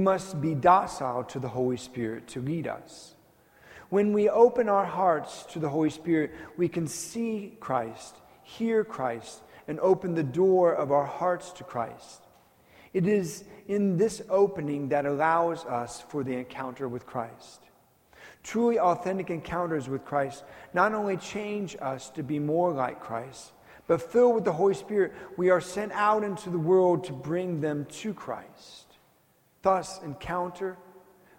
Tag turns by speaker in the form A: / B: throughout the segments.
A: Must be docile to the Holy Spirit to lead us. When we open our hearts to the Holy Spirit, we can see Christ, hear Christ, and open the door of our hearts to Christ. It is in this opening that allows us for the encounter with Christ. Truly authentic encounters with Christ not only change us to be more like Christ, but filled with the Holy Spirit, we are sent out into the world to bring them to Christ. Thus, encounter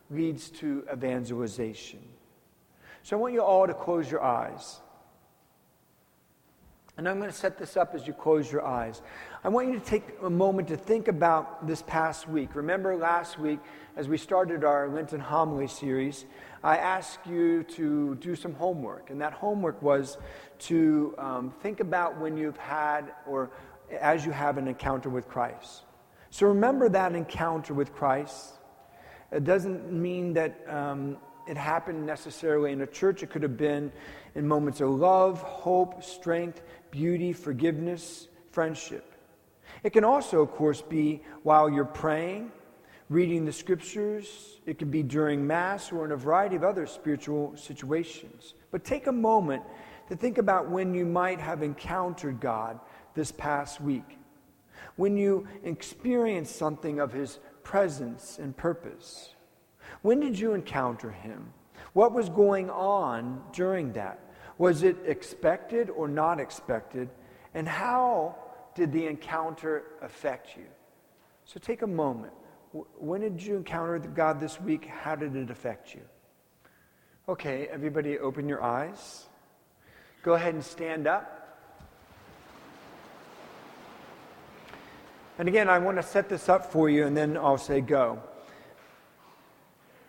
A: leads to evangelization. So I want you all to close your eyes. And I'm going to set this up as you close your eyes. I want you to take a moment to think about this past week. Remember last week, as we started our Lenten homily series, I asked you to do some homework. And that homework was to um, think about when you've had or as you have an encounter with Christ. So remember that encounter with Christ. It doesn't mean that um, it happened necessarily in a church, it could have been in moments of love, hope, strength, beauty, forgiveness, friendship. It can also, of course, be while you're praying, reading the scriptures. It can be during Mass or in a variety of other spiritual situations. But take a moment to think about when you might have encountered God this past week when you experienced something of his presence and purpose? When did you encounter him? What was going on during that? Was it expected or not expected? And how did the encounter affect you? So take a moment. When did you encounter God this week? How did it affect you? Okay, everybody open your eyes. Go ahead and stand up. And again, I want to set this up for you and then I'll say go.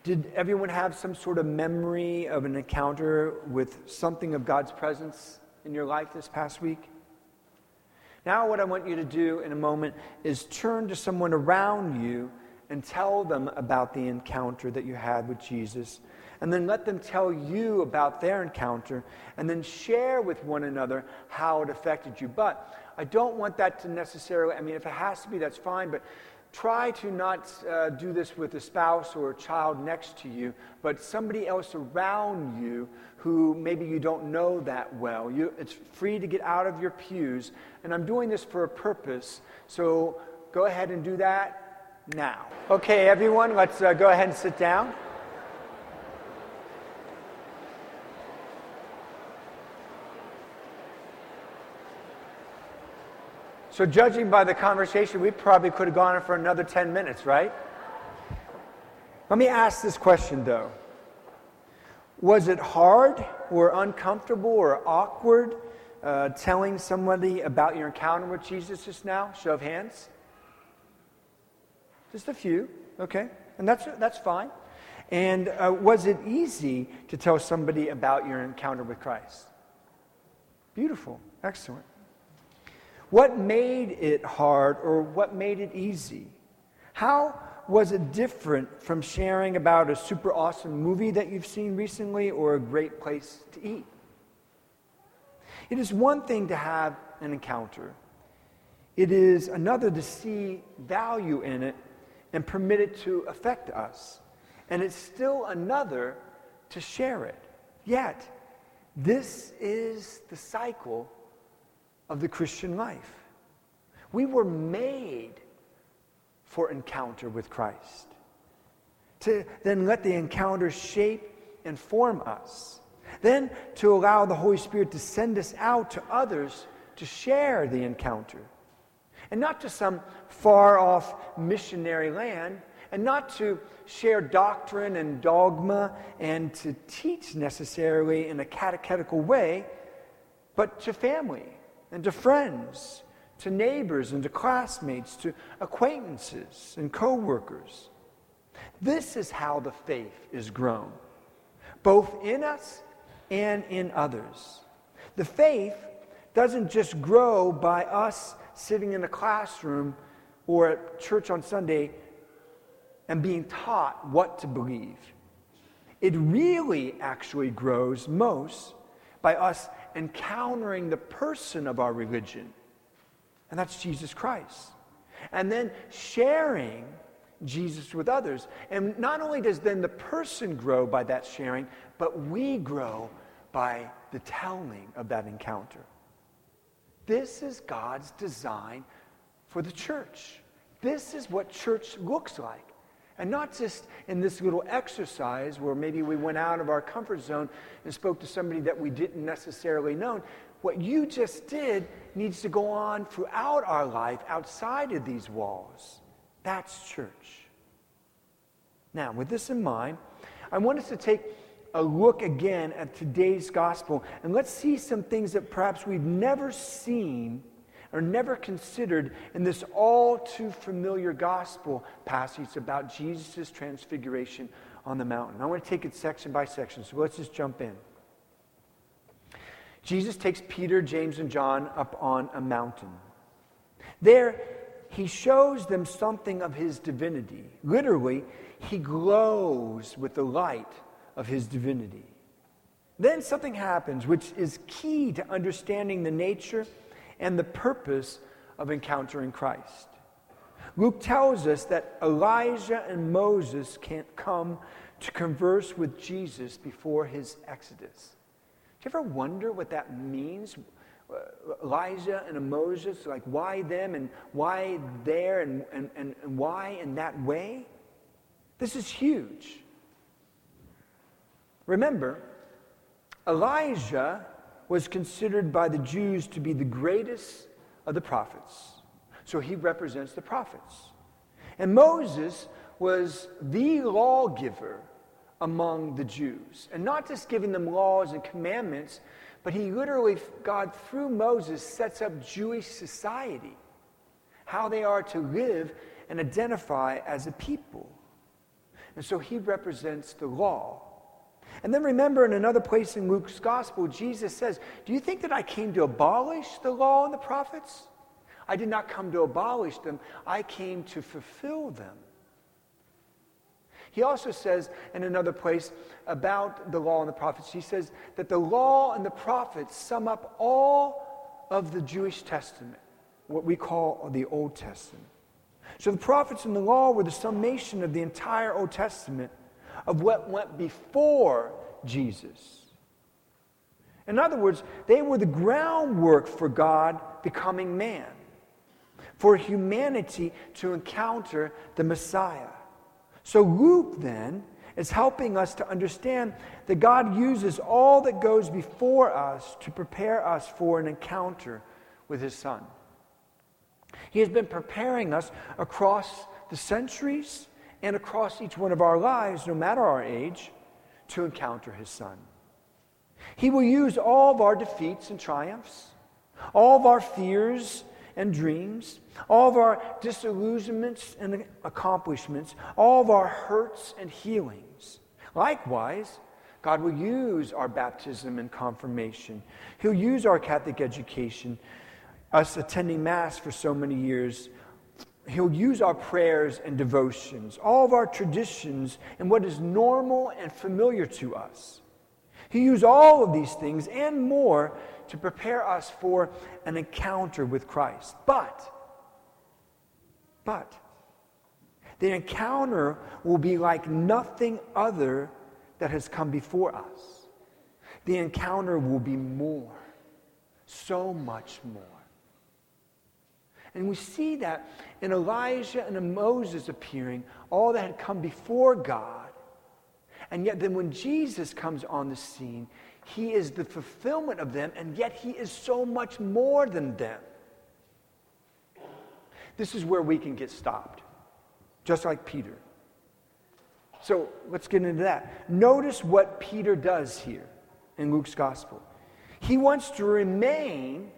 A: Did everyone have some sort of memory of an encounter with something of God's presence in your life this past week? Now, what I want you to do in a moment is turn to someone around you and tell them about the encounter that you had with Jesus. And then let them tell you about their encounter and then share with one another how it affected you. But I don't want that to necessarily, I mean, if it has to be, that's fine, but try to not uh, do this with a spouse or a child next to you, but somebody else around you who maybe you don't know that well. You, it's free to get out of your pews, and I'm doing this for a purpose, so go ahead and do that now. Okay, everyone, let's uh, go ahead and sit down. So, judging by the conversation, we probably could have gone on for another 10 minutes, right? Let me ask this question, though. Was it hard or uncomfortable or awkward uh, telling somebody about your encounter with Jesus just now? Show of hands. Just a few, okay? And that's, that's fine. And uh, was it easy to tell somebody about your encounter with Christ? Beautiful, excellent. What made it hard or what made it easy? How was it different from sharing about a super awesome movie that you've seen recently or a great place to eat? It is one thing to have an encounter, it is another to see value in it and permit it to affect us. And it's still another to share it. Yet, this is the cycle of the Christian life. We were made for encounter with Christ. To then let the encounter shape and form us. Then to allow the Holy Spirit to send us out to others to share the encounter. And not to some far off missionary land, and not to share doctrine and dogma and to teach necessarily in a catechetical way, but to family and to friends, to neighbors and to classmates, to acquaintances and coworkers. This is how the faith is grown, both in us and in others. The faith doesn't just grow by us sitting in a classroom or at church on Sunday and being taught what to believe. It really actually grows most by us encountering the person of our religion, and that's Jesus Christ. And then sharing Jesus with others. And not only does then the person grow by that sharing, but we grow by the telling of that encounter. This is God's design for the church. This is what church looks like. And not just in this little exercise where maybe we went out of our comfort zone and spoke to somebody that we didn't necessarily know. What you just did needs to go on throughout our life outside of these walls. That's church. Now, with this in mind, I want us to take a look again at today's gospel and let's see some things that perhaps we've never seen or never considered in this all too familiar gospel passage about Jesus' transfiguration on the mountain. I want to take it section by section, so let's just jump in. Jesus takes Peter, James, and John up on a mountain. There, he shows them something of his divinity. Literally, he glows with the light of his divinity. Then something happens which is key to understanding the nature and the purpose of encountering Christ. Luke tells us that Elijah and Moses can't come to converse with Jesus before his exodus. Do you ever wonder what that means? Elijah and Moses, like why them and why there and, and, and, and why in that way? This is huge. Remember, Elijah was considered by the Jews to be the greatest of the prophets. So he represents the prophets. And Moses was the lawgiver among the Jews. And not just giving them laws and commandments, but he literally, God, through Moses, sets up Jewish society, how they are to live and identify as a people. And so he represents the law. And then remember, in another place in Luke's gospel, Jesus says, Do you think that I came to abolish the law and the prophets? I did not come to abolish them, I came to fulfill them. He also says in another place about the law and the prophets, he says that the law and the prophets sum up all of the Jewish Testament, what we call the Old Testament. So the prophets and the law were the summation of the entire Old Testament of what went before Jesus. In other words, they were the groundwork for God becoming man, for humanity to encounter the Messiah. So Luke then is helping us to understand that God uses all that goes before us to prepare us for an encounter with his Son. He has been preparing us across the centuries and across each one of our lives, no matter our age, to encounter his Son. He will use all of our defeats and triumphs, all of our fears and dreams, all of our disillusionments and accomplishments, all of our hurts and healings. Likewise, God will use our baptism and confirmation. He'll use our Catholic education, us attending Mass for so many years, He'll use our prayers and devotions, all of our traditions, and what is normal and familiar to us. He used all of these things and more to prepare us for an encounter with Christ. But, but, the encounter will be like nothing other that has come before us. The encounter will be more, so much more. And we see that in Elijah and in Moses appearing, all that had come before God. And yet, then when Jesus comes on the scene, he is the fulfillment of them, and yet he is so much more than them. This is where we can get stopped, just like Peter. So let's get into that. Notice what Peter does here in Luke's gospel. He wants to remain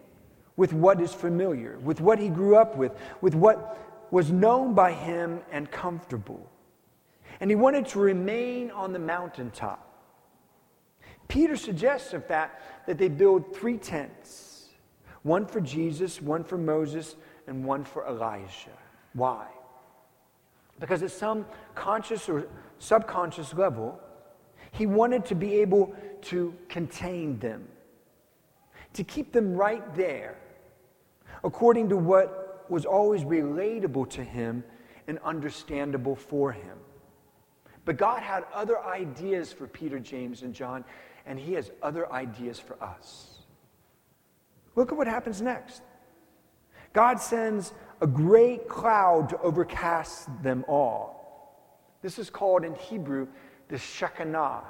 A: with what is familiar, with what he grew up with, with what was known by him and comfortable. And he wanted to remain on the mountaintop. Peter suggests, in fact, that they build three tents one for Jesus, one for Moses, and one for Elijah. Why? Because at some conscious or subconscious level, he wanted to be able to contain them, to keep them right there according to what was always relatable to him and understandable for him. But God had other ideas for Peter, James, and John, and he has other ideas for us. Look at what happens next. God sends a great cloud to overcast them all. This is called in Hebrew the Shekinah,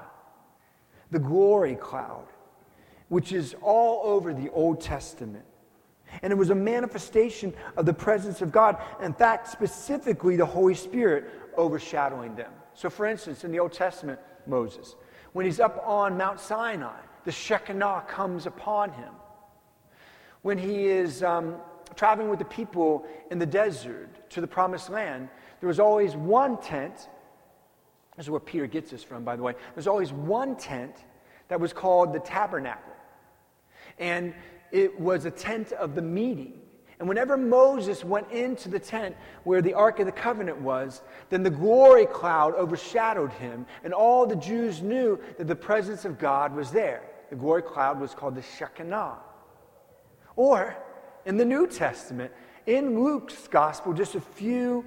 A: the glory cloud, which is all over the Old Testament. And it was a manifestation of the presence of God. In fact, specifically the Holy Spirit overshadowing them. So, for instance, in the Old Testament, Moses, when he's up on Mount Sinai, the Shekinah comes upon him. When he is um, traveling with the people in the desert to the promised land, there was always one tent. This is where Peter gets this from, by the way. There's always one tent that was called the tabernacle. And it was a tent of the meeting. And whenever Moses went into the tent where the Ark of the Covenant was, then the glory cloud overshadowed him, and all the Jews knew that the presence of God was there. The glory cloud was called the Shekinah. Or in the New Testament, in Luke's gospel, just a few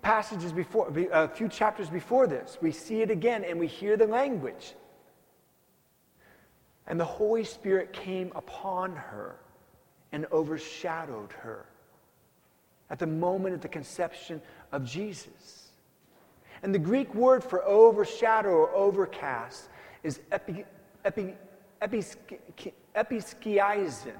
A: passages before, a few chapters before this, we see it again and we hear the language. And the Holy Spirit came upon her and overshadowed her at the moment of the conception of Jesus. And the Greek word for overshadow or overcast is epi, epi, episkiaisen.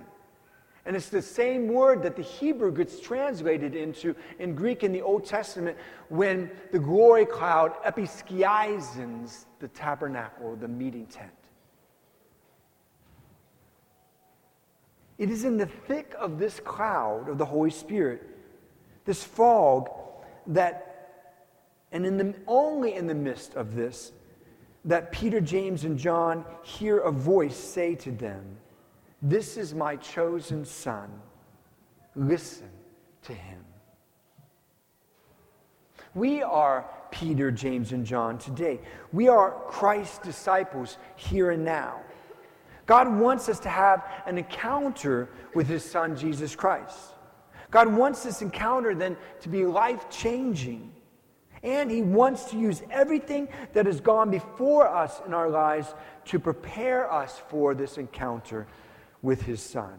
A: And it's the same word that the Hebrew gets translated into in Greek in the Old Testament when the glory cloud episkiaisens the tabernacle, the meeting tent. It is in the thick of this cloud of the Holy Spirit, this fog, that, and in the, only in the midst of this, that Peter, James, and John hear a voice say to them, This is my chosen Son. Listen to him. We are Peter, James, and John today. We are Christ's disciples here and now. God wants us to have an encounter with His Son, Jesus Christ. God wants this encounter then to be life changing. And He wants to use everything that has gone before us in our lives to prepare us for this encounter with His Son.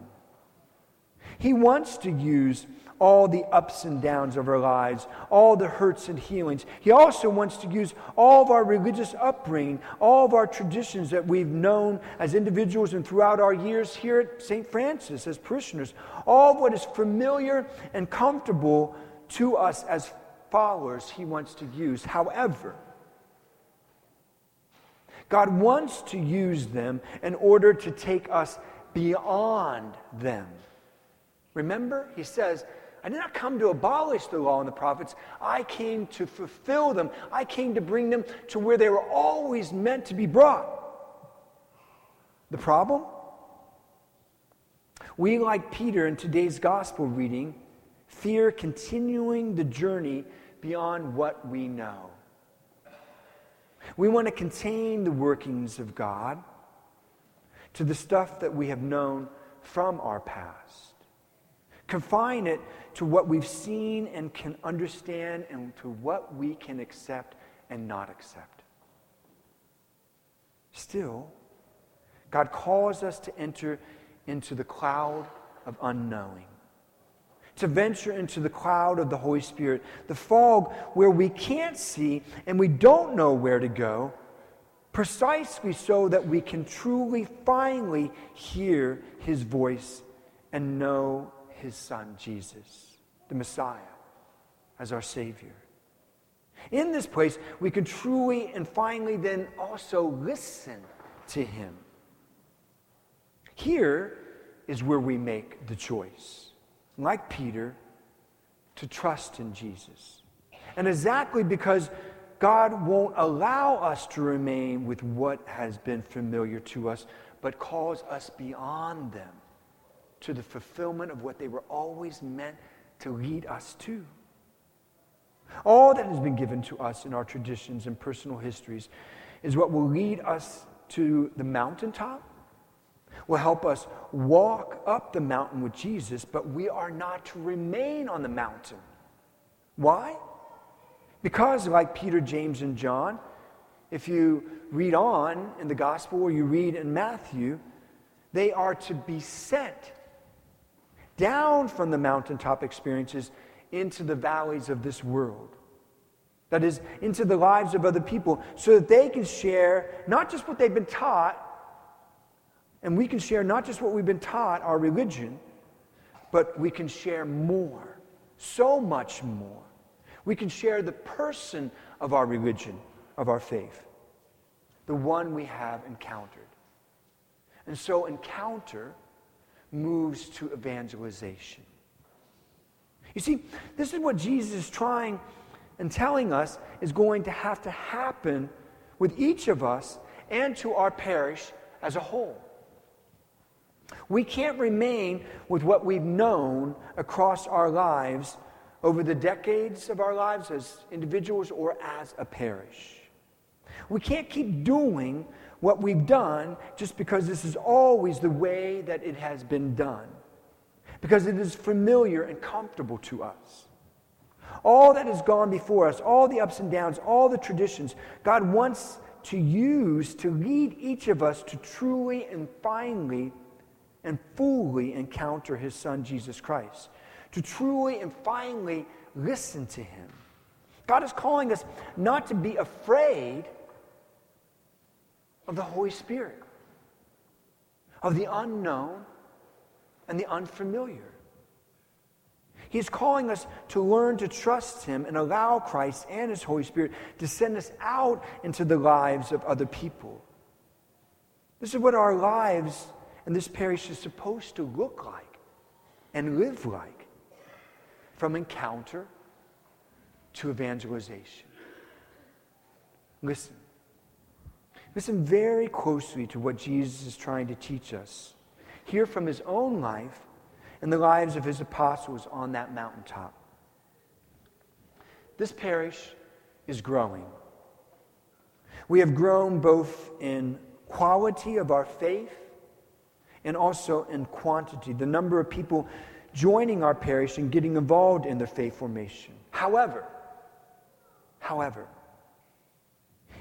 A: He wants to use all the ups and downs of our lives, all the hurts and healings. He also wants to use all of our religious upbringing, all of our traditions that we've known as individuals and throughout our years here at St. Francis as parishioners, all what is familiar and comfortable to us as followers, He wants to use. However, God wants to use them in order to take us beyond them. Remember, He says, I did not come to abolish the law and the prophets. I came to fulfill them. I came to bring them to where they were always meant to be brought. The problem? We, like Peter in today's gospel reading, fear continuing the journey beyond what we know. We want to contain the workings of God to the stuff that we have known from our past. Confine it to what we've seen and can understand and to what we can accept and not accept. Still, God calls us to enter into the cloud of unknowing, to venture into the cloud of the Holy Spirit, the fog where we can't see and we don't know where to go, precisely so that we can truly, finally hear His voice and know his son, Jesus, the Messiah, as our Savior. In this place, we can truly and finally then also listen to him. Here is where we make the choice, like Peter, to trust in Jesus. And exactly because God won't allow us to remain with what has been familiar to us, but calls us beyond them to the fulfillment of what they were always meant to lead us to. All that has been given to us in our traditions and personal histories is what will lead us to the mountaintop, will help us walk up the mountain with Jesus, but we are not to remain on the mountain. Why? Because, like Peter, James, and John, if you read on in the gospel or you read in Matthew, they are to be sent down from the mountaintop experiences into the valleys of this world. That is, into the lives of other people, so that they can share not just what they've been taught, and we can share not just what we've been taught, our religion, but we can share more, so much more. We can share the person of our religion, of our faith, the one we have encountered. And so, encounter moves to evangelization. You see, this is what Jesus is trying and telling us is going to have to happen with each of us and to our parish as a whole. We can't remain with what we've known across our lives over the decades of our lives as individuals or as a parish. We can't keep doing what we've done just because this is always the way that it has been done, because it is familiar and comfortable to us. All that has gone before us, all the ups and downs, all the traditions, God wants to use to lead each of us to truly and finally and fully encounter His Son, Jesus Christ, to truly and finally listen to Him. God is calling us not to be afraid of the Holy Spirit, of the unknown and the unfamiliar. He's calling us to learn to trust Him and allow Christ and His Holy Spirit to send us out into the lives of other people. This is what our lives in this parish is supposed to look like and live like from encounter to evangelization. Listen. Listen very closely to what Jesus is trying to teach us. Hear from his own life and the lives of his apostles on that mountaintop. This parish is growing. We have grown both in quality of our faith and also in quantity, the number of people joining our parish and getting involved in the faith formation. However, however,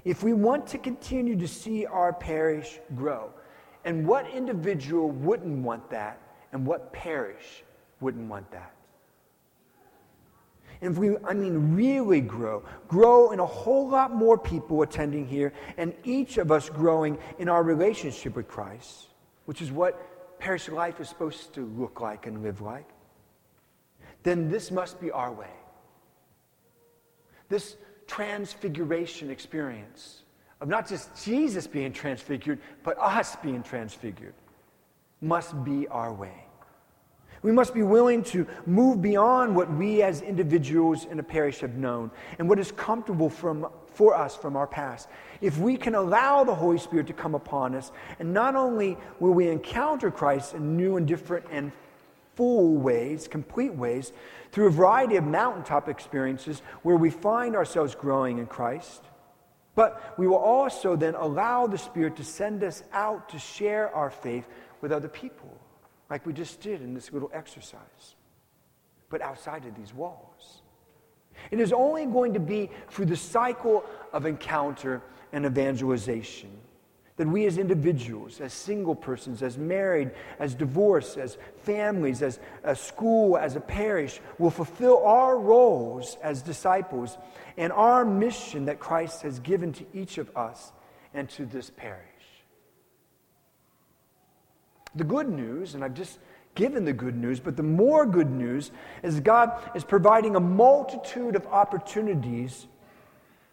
A: if we want to continue to see our parish grow, and what individual wouldn't want that, and what parish wouldn't want that? And if we, I mean, really grow, grow in a whole lot more people attending here, and each of us growing in our relationship with Christ, which is what parish life is supposed to look like and live like, then this must be our way. This transfiguration experience of not just Jesus being transfigured, but us being transfigured must be our way. We must be willing to move beyond what we as individuals in a parish have known and what is comfortable from, for us from our past. If we can allow the Holy Spirit to come upon us, and not only will we encounter Christ in new and different and full ways, complete ways, through a variety of mountaintop experiences where we find ourselves growing in Christ. But we will also then allow the Spirit to send us out to share our faith with other people, like we just did in this little exercise, but outside of these walls. It is only going to be through the cycle of encounter and evangelization that we as individuals, as single persons, as married, as divorced, as families, as a school, as a parish, will fulfill our roles as disciples and our mission that Christ has given to each of us and to this parish. The good news, and I've just given the good news, but the more good news is God is providing a multitude of opportunities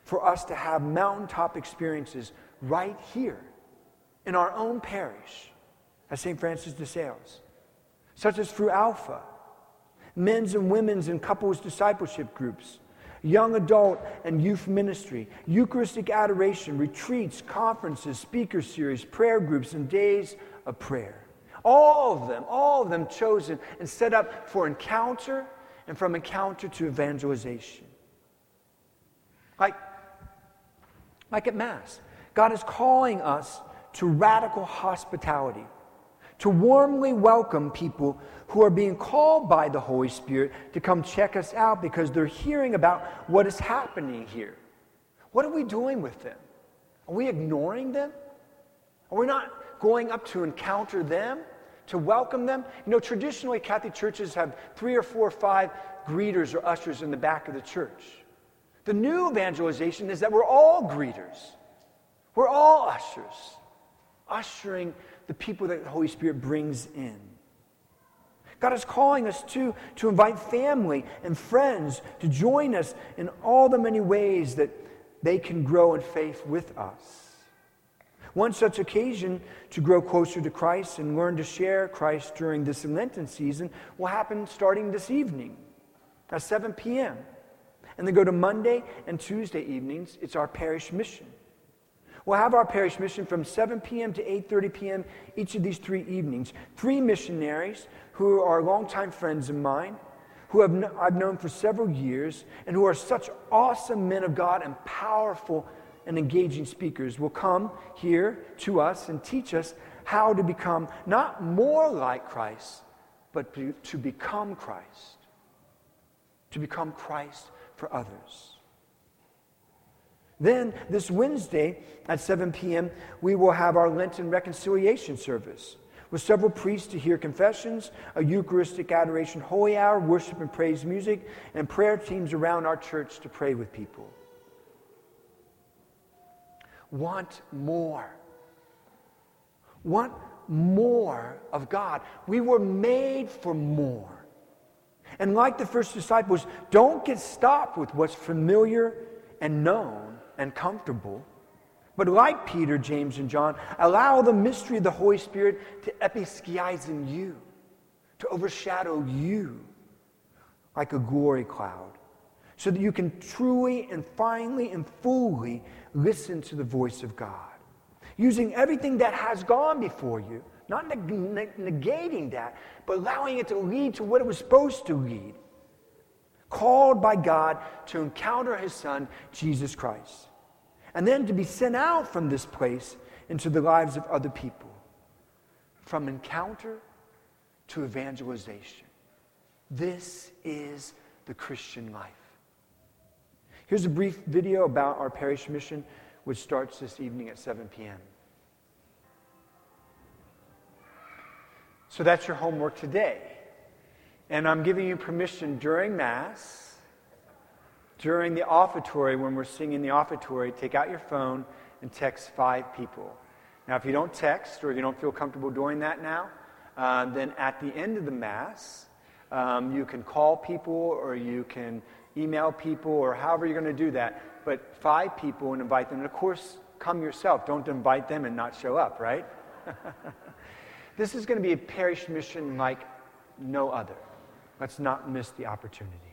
A: for us to have mountaintop experiences right here in our own parish at St. Francis de Sales, such as through Alpha, men's and women's and couples discipleship groups, young adult and youth ministry, Eucharistic adoration, retreats, conferences, speaker series, prayer groups, and days of prayer. All of them, all of them chosen and set up for encounter and from encounter to evangelization. Like, like at Mass, God is calling us to radical hospitality, to warmly welcome people who are being called by the Holy Spirit to come check us out because they're hearing about what is happening here. What are we doing with them? Are we ignoring them? Are we not going up to encounter them, to welcome them? You know, traditionally, Catholic churches have three or four or five greeters or ushers in the back of the church. The new evangelization is that we're all greeters, we're all ushers, ushering the people that the Holy Spirit brings in. God is calling us too to invite family and friends to join us in all the many ways that they can grow in faith with us. One such occasion to grow closer to Christ and learn to share Christ during this Lenten season will happen starting this evening at 7 p.m. And then go to Monday and Tuesday evenings. It's our parish mission. We'll have our parish mission from 7 p.m. to 8:30 p.m. each of these three evenings. Three missionaries who are longtime friends of mine, who have no, I've known for several years, and who are such awesome men of God and powerful and engaging speakers, will come here to us and teach us how to become not more like Christ, but to become Christ. To become Christ for others. Then, this Wednesday at 7 p.m., we will have our Lenten reconciliation service with several priests to hear confessions, a Eucharistic adoration holy hour, worship and praise music, and prayer teams around our church to pray with people. Want more. Want more of God. We were made for more. And like the first disciples, don't get stopped with what's familiar and known and comfortable. But like Peter, James, and John, allow the mystery of the Holy Spirit to episkize in you, to overshadow you like a glory cloud, so that you can truly and finally and fully listen to the voice of God. Using everything that has gone before you, not neg- negating that, but allowing it to lead to what it was supposed to lead called by God to encounter his son, Jesus Christ, and then to be sent out from this place into the lives of other people. From encounter to evangelization. This is the Christian life. Here's a brief video about our parish mission, which starts this evening at 7 p.m. So that's your homework today. And I'm giving you permission during Mass, during the offertory, when we're singing the offertory, take out your phone and text five people. Now, if you don't text or you don't feel comfortable doing that now, uh, then at the end of the Mass, um, you can call people or you can email people or however you're going to do that. But five people and invite them. And of course, come yourself. Don't invite them and not show up, right? this is going to be a parish mission like no other. Let's not miss the opportunity.